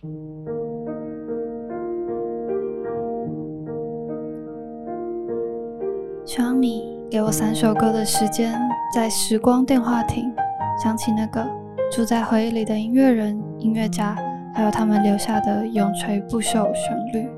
希望你给我三首歌的时间，在时光电话亭想起那个住在回忆里的音乐人、音乐家，还有他们留下的永垂不朽旋律。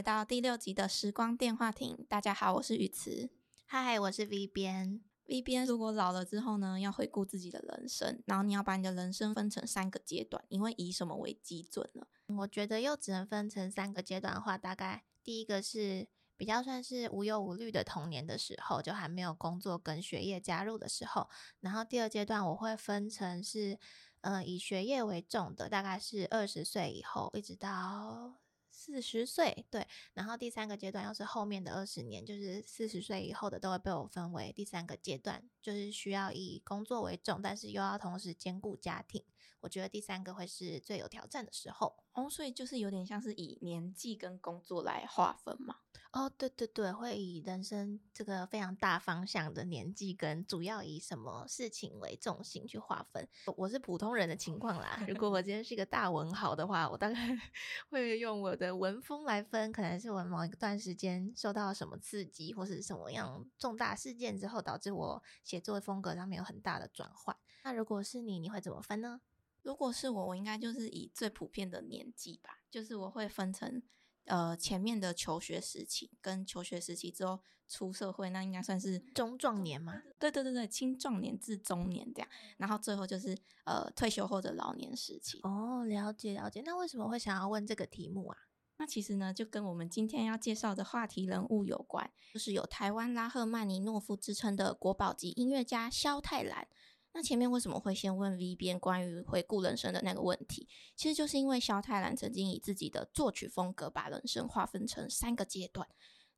回到第六集的时光电话亭。大家好，我是雨慈。嗨，我是 V 边。V 边如果老了之后呢，要回顾自己的人生，然后你要把你的人生分成三个阶段，你会以什么为基准呢？我觉得又只能分成三个阶段的话，大概第一个是比较算是无忧无虑的童年的时候，就还没有工作跟学业加入的时候。然后第二阶段我会分成是，呃，以学业为重的，大概是二十岁以后一直到四十岁，对。然后第三个阶段又是后面的二十年，就是四十岁以后的都会被我分为第三个阶段，就是需要以工作为重，但是又要同时兼顾家庭。我觉得第三个会是最有挑战的时候。哦，所以就是有点像是以年纪跟工作来划分嘛。哦，对对对，会以人生这个非常大方向的年纪跟主要以什么事情为重心去划分。我是普通人的情况啦，如果我今天是一个大文豪的话，我大概 会用我的文风来分，可能是我某一段时间受到什么刺激，或是什么样重大事件之后，导致我写作风格上面有很大的转换。那如果是你，你会怎么分呢？如果是我，我应该就是以最普遍的年纪吧，就是我会分成呃前面的求学时期跟求学时期之后出社会，那应该算是中壮年嘛？对对对对，青壮年至中年这样，然后最后就是呃退休后的老年时期。哦，了解了解。那为什么会想要问这个题目啊？那其实呢，就跟我们今天要介绍的话题人物有关，就是有台湾拉赫曼尼诺夫之称的国宝级音乐家萧泰然。那前面为什么会先问 V 边关于回顾人生的那个问题？其实就是因为萧泰然曾经以自己的作曲风格把人生划分成三个阶段。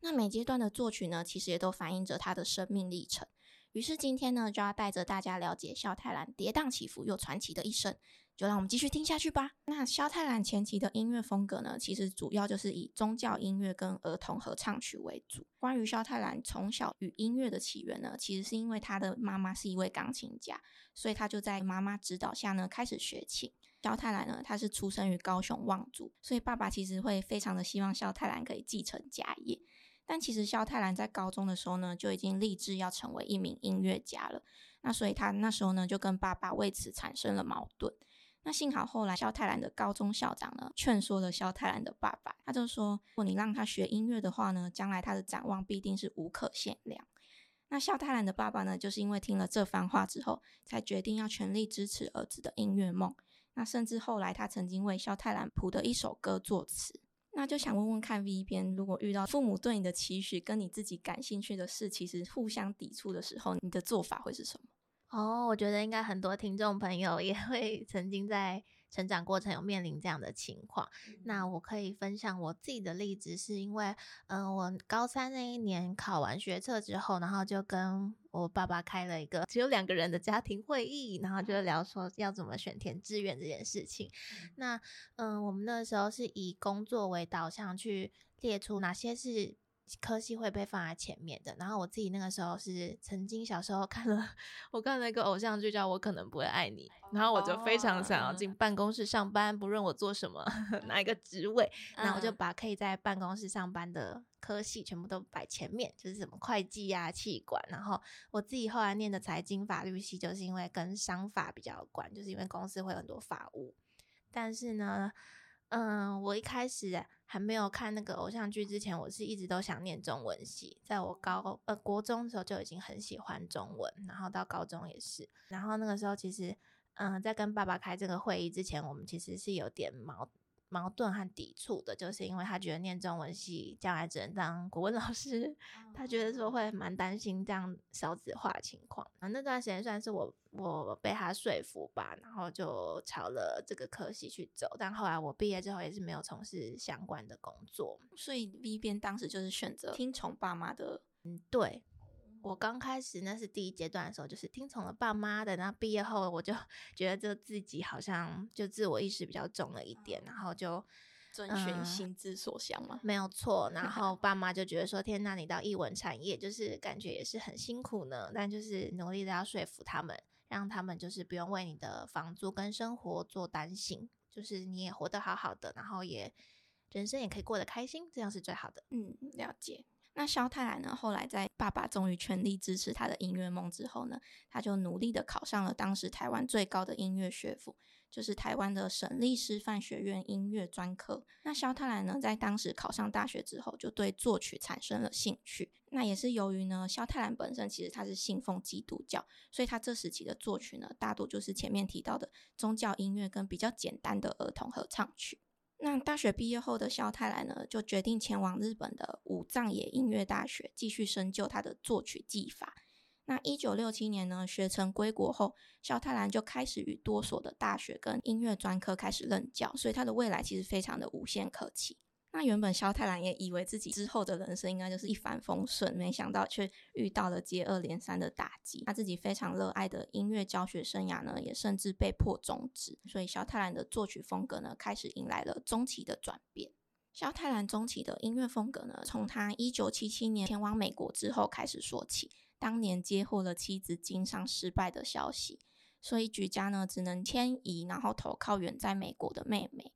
那每阶段的作曲呢，其实也都反映着他的生命历程。于是今天呢，就要带着大家了解萧泰然跌宕起伏又传奇的一生。就让我们继续听下去吧。那萧泰兰前期的音乐风格呢，其实主要就是以宗教音乐跟儿童合唱曲为主。关于萧泰兰从小与音乐的起源呢，其实是因为他的妈妈是一位钢琴家，所以他就在妈妈指导下呢开始学琴。萧泰兰呢，他是出生于高雄望族，所以爸爸其实会非常的希望萧泰兰可以继承家业。但其实萧泰兰在高中的时候呢，就已经立志要成为一名音乐家了。那所以他那时候呢，就跟爸爸为此产生了矛盾。那幸好后来萧泰兰的高中校长呢劝说了萧泰兰的爸爸，他就说：如果你让他学音乐的话呢，将来他的展望必定是无可限量。那肖泰兰的爸爸呢，就是因为听了这番话之后，才决定要全力支持儿子的音乐梦。那甚至后来他曾经为肖泰兰谱的一首歌作词。那就想问问看 V 边，如果遇到父母对你的期许跟你自己感兴趣的事其实互相抵触的时候，你的做法会是什么？哦，我觉得应该很多听众朋友也 会曾经在成长过程有面临这样的情况。那我可以分享我自己的例子，是因为，嗯，我高三那一年考完学测之后，然后就跟我爸爸开了一个 只有两个人的家庭会议，然后就聊说要怎么选填志愿这件事情。那，嗯，我们那时候是以工作为导向去列出哪些是。科系会被放在前面的。然后我自己那个时候是曾经小时候看了，我看了一个偶像剧叫《我可能不会爱你》，然后我就非常想要进办公室上班，不论我做什么 哪一个职位，然后我就把可以在办公室上班的科系全部都摆前面，就是什么会计啊、气管。然后我自己后来念的财经法律系，就是因为跟商法比较有关，就是因为公司会有很多法务。但是呢，嗯，我一开始。还没有看那个偶像剧之前，我是一直都想念中文系。在我高呃国中的时候就已经很喜欢中文，然后到高中也是。然后那个时候其实，嗯，在跟爸爸开这个会议之前，我们其实是有点矛矛盾和抵触的，就是因为他觉得念中文系将来只能当国文老师，他觉得说会蛮担心这样少子化情况。啊，那段时间算是我。我被他说服吧，然后就朝了这个科系去走。但后来我毕业之后也是没有从事相关的工作，所以 V 边当时就是选择听从爸妈的。嗯，对我刚开始那是第一阶段的时候，就是听从了爸妈的。然后毕业后，我就 觉得就自己好像就自我意识比较重了一点，然后就遵循心之所向嘛？没有错。然 后爸妈就觉得说：“天呐，你到艺文产业，就是感觉也是很辛苦呢。”但就是努力的要说服他们，让他们就是不用为你的房租跟生活做担心，就是你也活得好好的，然后也人生也可以过得开心，这样是最好的。嗯，了解。那肖太来呢？后来在爸爸终于全力支持他的音乐梦之后呢，他就努力的考上了当时台湾最高的音乐学府，就是台湾的省立师范学院音乐专科。那肖太来呢，在当时考上大学之后，就对作曲产生了兴趣。那也是由于呢，肖太兰本身其实他是信奉基督教，所以他这时期的作曲呢，大多就是前面提到的宗教音乐跟比较简单的儿童合唱曲。那大学毕业后的肖太来呢，就决定前往日本的武藏野音乐大学继续深究他的作曲技法。那一九六七年呢，学成归国后，肖太兰就开始与多所的大学跟音乐专科开始任教，所以他的未来其实非常的无限可期。那原本肖太郎也以为自己之后的人生应该就是一帆风顺，没想到却遇到了接二连三的打击。他自己非常热爱的音乐教学生涯呢，也甚至被迫终止。所以肖太郎的作曲风格呢，开始迎来了中期的转变。肖太郎中期的音乐风格呢，从他一九七七年前往美国之后开始说起。当年接获了妻子经商失败的消息，所以举家呢只能迁移，然后投靠远在美国的妹妹。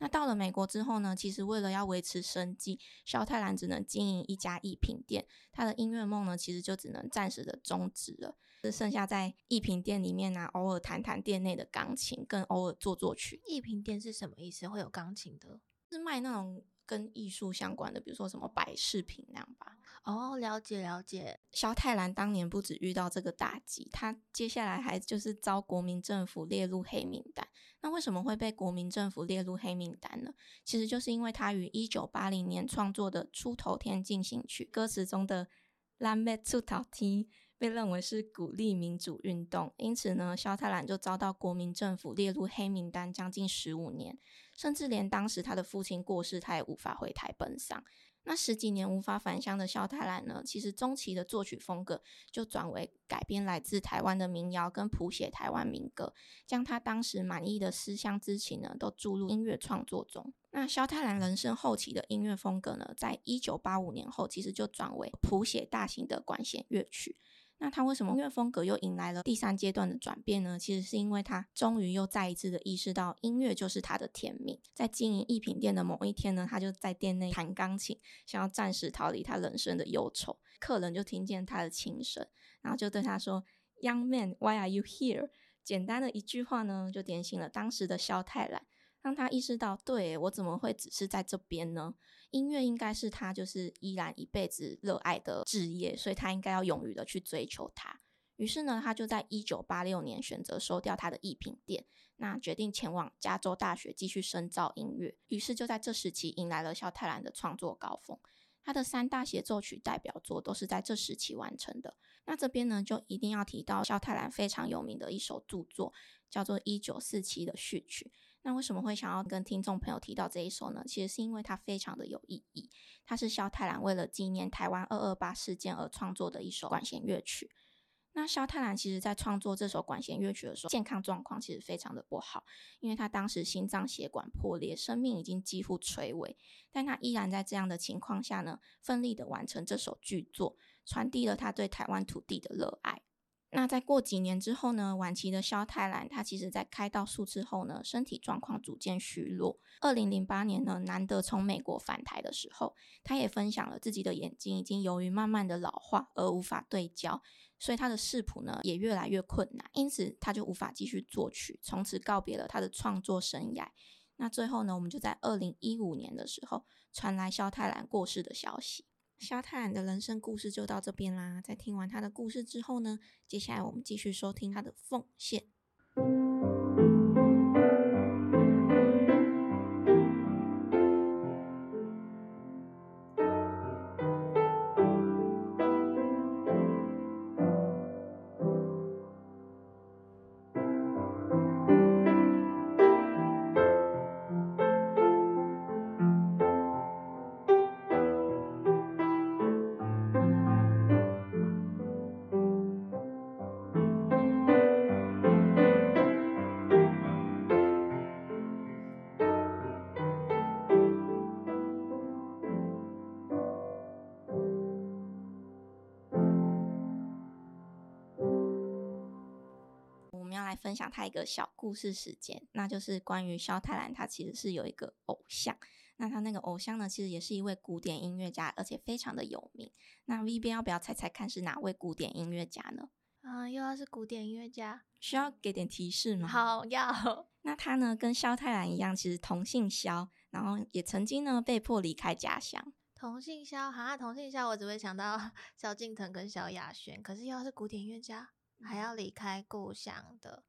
那到了美国之后呢？其实为了要维持生计，肖太兰只能经营一家艺品店。他的音乐梦呢，其实就只能暂时的终止了，只剩下在艺品店里面呢，偶尔弹弹店内的钢琴，跟偶尔做作曲。艺品店是什么意思？会有钢琴的？是卖那种。跟艺术相关的，比如说什么摆饰品那样吧。哦，了解了解。萧泰兰当年不止遇到这个打击，他接下来还就是遭国民政府列入黑名单。那为什么会被国民政府列入黑名单呢？其实就是因为他于一九八零年创作的《出头天进行曲》歌词中的“蓝莓出头天”被认为是鼓励民主运动，因此呢，萧泰兰就遭到国民政府列入黑名单将近十五年。甚至连当时他的父亲过世，他也无法回台奔丧。那十几年无法返乡的萧太兰呢？其实中期的作曲风格就转为改编来自台湾的民谣，跟谱写台湾民歌，将他当时满意的思乡之情呢，都注入音乐创作中。那萧太兰人生后期的音乐风格呢，在一九八五年后，其实就转为谱写大型的管弦乐曲。那他为什么音乐风格又迎来了第三阶段的转变呢？其实是因为他终于又再一次的意识到音乐就是他的天命。在经营艺品店的某一天呢，他就在店内弹钢琴，想要暂时逃离他人生的忧愁。客人就听见他的琴声，然后就对他说：“Young man, why are you here？” 简单的一句话呢，就点醒了当时的萧太兰。让他意识到，对我怎么会只是在这边呢？音乐应该是他就是依然一辈子热爱的职业，所以他应该要勇于的去追求它。于是呢，他就在一九八六年选择收掉他的艺品店，那决定前往加州大学继续深造音乐。于是就在这时期迎来了肖泰兰的创作高峰。他的三大协奏曲代表作都是在这时期完成的。那这边呢，就一定要提到肖泰兰非常有名的一首著作，叫做《一九四七》的序曲。那为什么会想要跟听众朋友提到这一首呢？其实是因为它非常的有意义。它是萧太兰为了纪念台湾二二八事件而创作的一首管弦乐曲。那萧太兰其实在创作这首管弦乐曲的时候，健康状况其实非常的不好，因为他当时心脏血管破裂，生命已经几乎垂危。但他依然在这样的情况下呢，奋力的完成这首巨作，传递了他对台湾土地的热爱。那在过几年之后呢？晚期的萧泰兰，他其实在开刀术之后呢，身体状况逐渐虚弱。二零零八年呢，难得从美国返台的时候，他也分享了自己的眼睛已经由于慢慢的老化而无法对焦，所以他的视谱呢也越来越困难，因此他就无法继续作曲，从此告别了他的创作生涯。那最后呢，我们就在二零一五年的时候传来萧泰兰过世的消息。肖泰兰的人生故事就到这边啦。在听完他的故事之后呢，接下来我们继续收听他的奉献。来分享他一个小故事时间，那就是关于萧泰然，他其实是有一个偶像。那他那个偶像呢，其实也是一位古典音乐家，而且非常的有名。那 V 边要不要猜猜看是哪位古典音乐家呢？啊，又要是古典音乐家，需要给点提示吗？好，要。那他呢，跟萧泰然一样，其实同姓萧，然后也曾经呢被迫离开家乡。同姓萧，哈，同姓萧，我只会想到 萧敬腾跟萧亚轩。可是又要是古典音乐家，还要离开故乡的。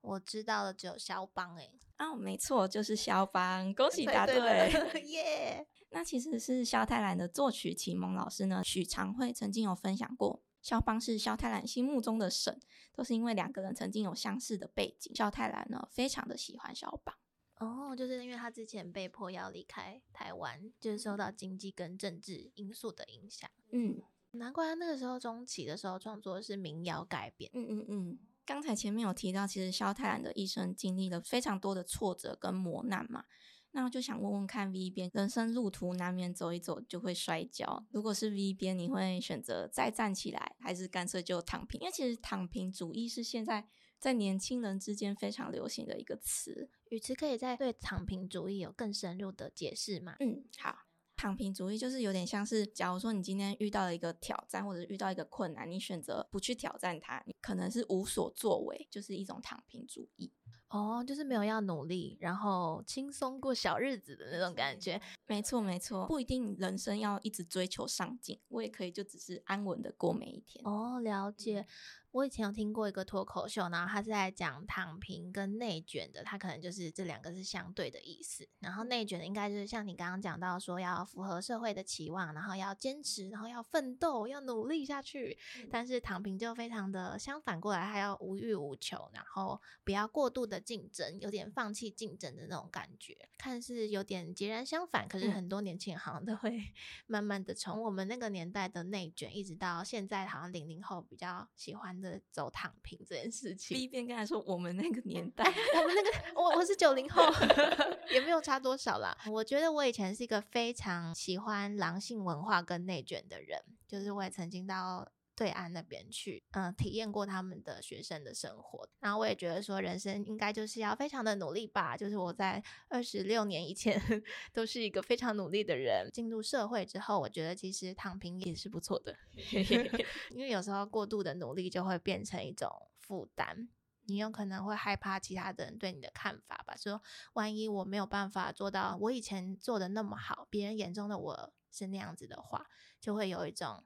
我知道的只有肖邦，哎，哦，没错，就是肖邦，恭喜答对，耶！那其实是肖泰兰的作曲启蒙老师呢，许长惠曾经有分享过，肖邦是肖泰兰心目中的神，都是因为两个人曾经有相似的背景。肖泰兰呢，非常的喜欢肖邦，哦，就是因为他之前被迫要离开台湾，就是受到经济跟政治因素的影响，嗯，难怪他那个时候中期的时候创作的是民谣改编，嗯嗯嗯。刚才前面有提到，其实萧泰然的一生经历了非常多的挫折跟磨难嘛，那我就想问问看 V 边，人生路途难免走一走就会摔跤，如果是 V 边，你会选择再站起来，还是干脆就躺平？因为其实躺平主义是现在在年轻人之间非常流行的一个词，语词可以在对躺平主义有更深入的解释吗？嗯，好。躺平主义就是有点像是，假如说你今天遇到了一个挑战，或者遇到一个困难，你选择不去挑战它，你可能是无所作为，就是一种躺平主义。哦，就是没有要努力，然后轻松过小日子的那种感觉。没错，没错，不一定人生要一直追求上进，我也可以就只是安稳的过每一天。哦，了解。我以前有听过一个脱口秀，然后他是在讲躺平跟内卷的，他可能就是这两个是相对的意思。然后内卷的应该就是像你刚刚讲到说要符合社会的期望，然后要坚持，然后要奋斗，要努力下去。但是躺平就非常的相反过来，还要无欲无求，然后不要过度的竞争，有点放弃竞争的那种感觉，看似有点截然相反。可是很多年轻人好像都会 慢慢的从我们那个年代的内卷，一直到现在好像零零后比较喜欢。的走躺平这件事情，第一遍刚才说我们那个 年代，我们那个我我是九零后，也没有差多少啦。我觉得我以前是一个非常喜欢狼性文化跟内卷的人，就是我也曾经到。对岸那边去，嗯，体验过他们的学生的生活，然后我也觉得说，人生应该就是要非常的努力吧。就是我在二十六年以前 都是一个非常努力的人，进入社会之后，我觉得其实躺平也是不错的，因为有时候过度的努力就会变成一种负担，你有可能会害怕其他的人对你的看法吧。说万一我没有办法做到我以前做的那么好，别人眼中的我是那样子的话，就会有一种。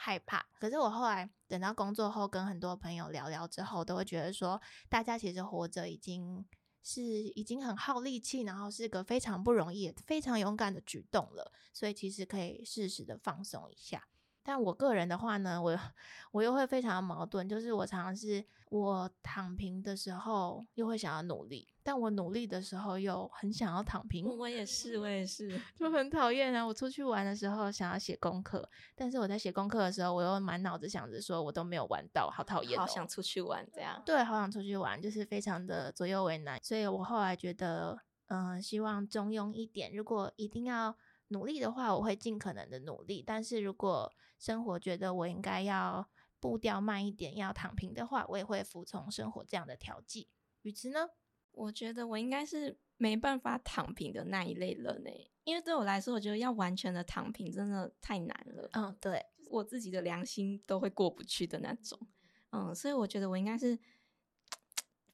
害怕，可是我后来等到工作后，跟很多朋友聊聊之后，都会觉得说，大家其实活着已经是已经很耗力气，然后是个非常不容易、非常勇敢的举动了，所以其实可以适时的放松一下。但我个人的话呢，我我又会非常矛盾，就是我常常是我躺平的时候又会想要努力，但我努力的时候又很想要躺平。我也是，我也是，就很讨厌啊！我出去玩的时候想要写功课，但是我在写功课的时候，我又满脑子想着说我都没有玩到，好讨厌，好想出去玩这样。对，好想出去玩，就是非常的左右为难。所以我后来觉得，嗯，希望中庸一点。如果一定要努力的话，我会尽可能的努力。但是如果生活觉得我应该要步调慢一点，要躺平的话，我也会服从生活这样的调剂。宇慈呢？我觉得我应该是没办法躺平的那一类人呢，因为对我来说，我觉得要完全的躺平真的太难了。嗯，对，我自己的良心都会过不去的那种。嗯，所以我觉得我应该是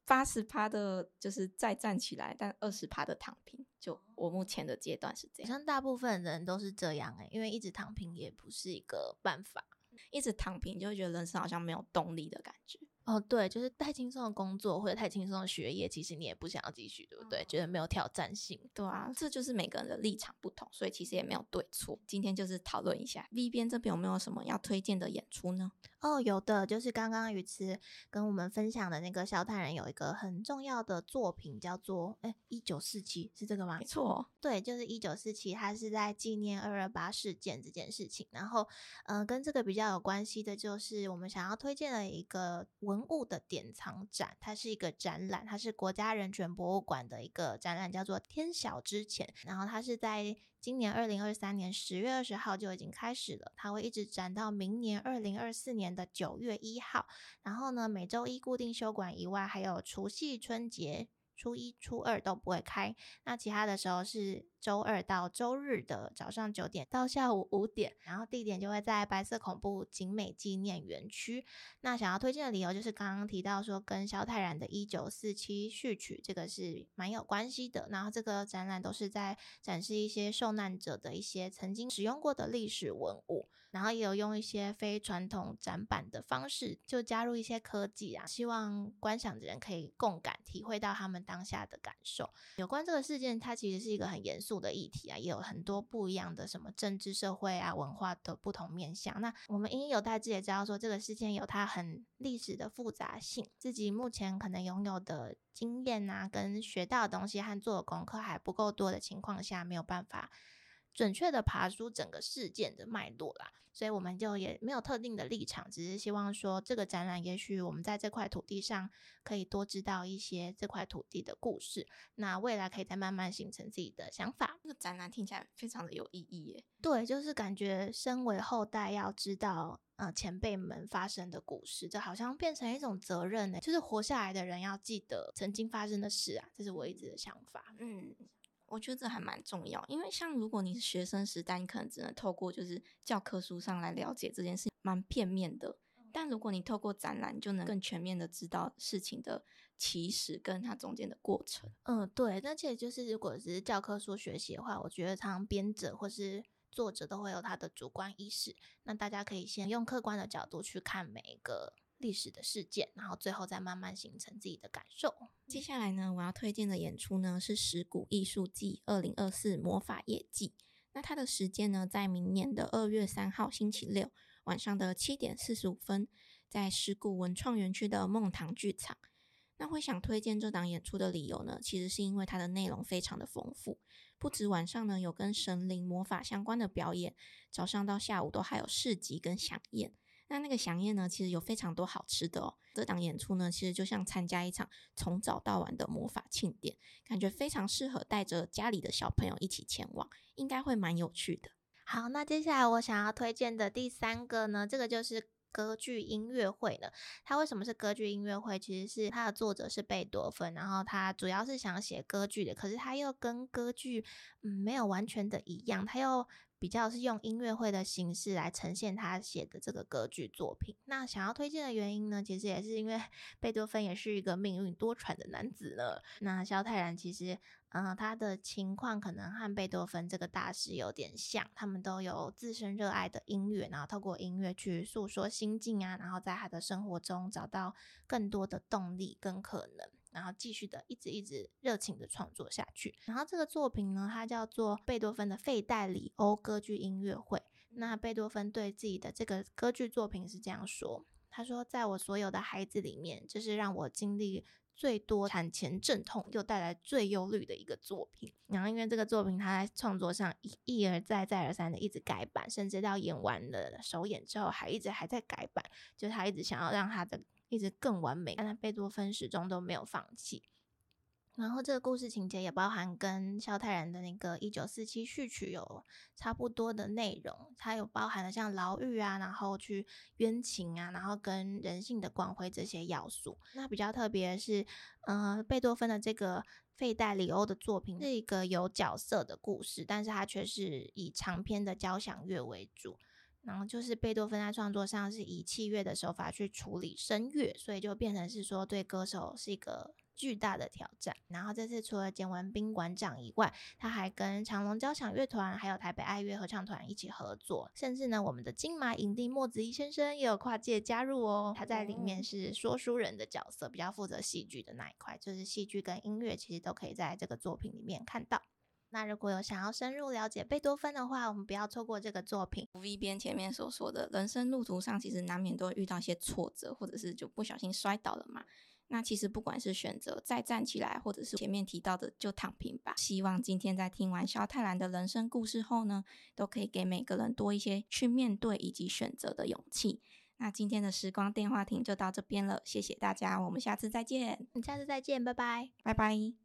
八十趴的，就是再站起来，但二十趴的躺平。就我目前的阶段是这样，好像大部分人都是这样哎，因为一直躺平也不是一个办法，一直躺平就会觉得人生好像没有动力的感觉。哦，对，就是太轻松的工作或者太轻松的学业，其实你也不想要继续，对不对？觉得没有挑战性。对啊，这就是每个人的立场不同，所以其实也没有对错。今天就是讨论一下 V 边这边有没有什么要推荐的演出呢？哦，有的，就是刚刚鱼池跟我们分享的那个萧泰然有一个很重要的作品，叫做哎一九四七，是这个吗？没错，对，就是一九四七，它是在纪念二二八事件这件事情。然后，嗯，跟这个比较有关系的，就是我们想要推荐的一个文文物的典藏展，它是一个展览，它是国家人权博物馆的一个展览，叫做《天晓之前》，然后它是在。今年二零二三年十月二十号就已经开始了，它会一直展到明年二零二四年的九月一号。然后呢，每周一固定休馆以外，还有除夕、春节。初一、初二都不会开，那其他的时候是周二到周日的早上九点到下午五点，然后地点就会在白色恐怖景美纪念园区。那想要推荐的理由就是刚刚提到说跟萧泰然的《一九四七序曲》这个是蛮有关系的，然后这个展览都是在展示一些受难者的一些曾经使用过的历史文物。然后也有用一些非传统展板的方式，就加入一些科技啊，希望观赏的人可以共感，体会到他们当下的感受。有关这个事件，它其实是一个很严肃的议题啊，也有很多不一样的什么政治、社会啊、文化的不同面向。那我们因有代志也知道说，这个事件有它很历史的复杂性，自己目前可能拥有的经验啊，跟学到的东西和做的功课还不够多的情况下，没有办法。准确的爬出整个事件的脉络啦，所以我们就也没有特定的立场，只是希望说这个展览，也许我们在这块土地上可以多知道一些这块土地的故事，那未来可以再慢慢形成自己的想法。这个展览听起来非常的有意义耶。对，就是感觉身为后代要知道呃前辈们发生的故事，这好像变成一种责任呢，就是活下来的人要记得曾经发生的事啊，这是我一直的想法。嗯。我觉得这还蛮重要，因为像如果你是学生时代，你可能只能透过就是教科书上来了解这件事，蛮片面的。但如果你透过展览，就能更全面的知道事情的起始跟它中间的过程。嗯，对。而且就是如果只是教科书学习的话，我觉得常常编者或是作者都会有他的主观意识，那大家可以先用客观的角度去看每一个。历史的事件，然后最后再慢慢形成自己的感受。接下来呢，我要推荐的演出呢是石鼓艺术季二零二四魔法夜季。那它的时间呢，在明年的二月三号星期六晚上的七点四十五分，在石鼓文创园区的梦堂剧场。那会想推荐这档演出的理由呢，其实是因为它的内容非常的丰富，不止晚上呢有跟神灵魔法相关的表演，早上到下午都还有市集跟飨宴。那那个祥宴呢，其实有非常多好吃的哦。这档演出呢，其实就像参加一场从早到晚的魔法庆典，感觉非常适合带着家里的小朋友一起前往，应该会蛮有趣的。好，那接下来我想要推荐的第三个呢，这个就是歌剧音乐会了。它为什么是歌剧音乐会？其实是它的作者是贝多芬，然后他主要是想写歌剧的，可是他又跟歌剧嗯没有完全的一样，他又。比较是用音乐会的形式来呈现他写的这个歌剧作品。那想要推荐的原因呢，其实也是因为 贝多芬也是一个命运多舛的男子呢。那萧泰然其实，嗯，他的情况可能和贝多芬这个大师有点像，他们都有自身热爱的音乐，然后透过音乐去诉说心境啊，然后在他的生活中找到更多的动力跟可能。然后继续的一直一直热情的创作下去。然后这个作品呢，它叫做贝多芬的费代里欧歌剧音乐会。那贝多芬对自己的这个歌剧作品是这样说：他说，在我所有的孩子里面，这是让我经历最多产前阵痛又带来最忧虑的一个作品。然后因为这个作品，他在创作上一一而再再而三的一直改版，甚至到演完了首演之后，还一直还在改版，就他一直想要让他的。一直更完美，但他贝多芬始终都没有放弃。然后这个故事情节也包含跟肖泰然的那个《一九四七序曲》有差不多的内容，它有包含了像牢狱啊，然后去冤情啊，然后跟人性的光辉这些要素。那比较特别是，呃，贝多芬的这个费代里欧的作品是一个有角色的故事，但是它却是以长篇的交响乐为主。然后就是贝多芬在创作上是以器乐的手法去处理声乐，所以就变成是说对歌手是一个巨大的挑战。然后这次除了简文斌馆长以外，他还跟长隆交响乐团还有台北爱乐合唱团一起合作，甚至呢我们的金马影帝莫子仪先生也有跨界加入哦。他在里面是说书人的角色，比较负责戏剧的那一块，就是戏剧跟音乐其实都可以在这个作品里面看到。那如果有想要深入了解贝多芬的话，我们不要错过这个作品。V 边前面所说的人生路途上，其实难免都会遇到一些挫折，或者是就不小心摔倒了嘛。那其实不管是选择再站起来，或者是前面提到的就躺平吧。希望今天在听完肖泰兰的人生故事后呢，都可以给每个人多一些去面对以及选择的勇气。那今天的时光电话亭就到这边了，谢谢大家，我们下次再见。下次再见，拜拜，拜拜。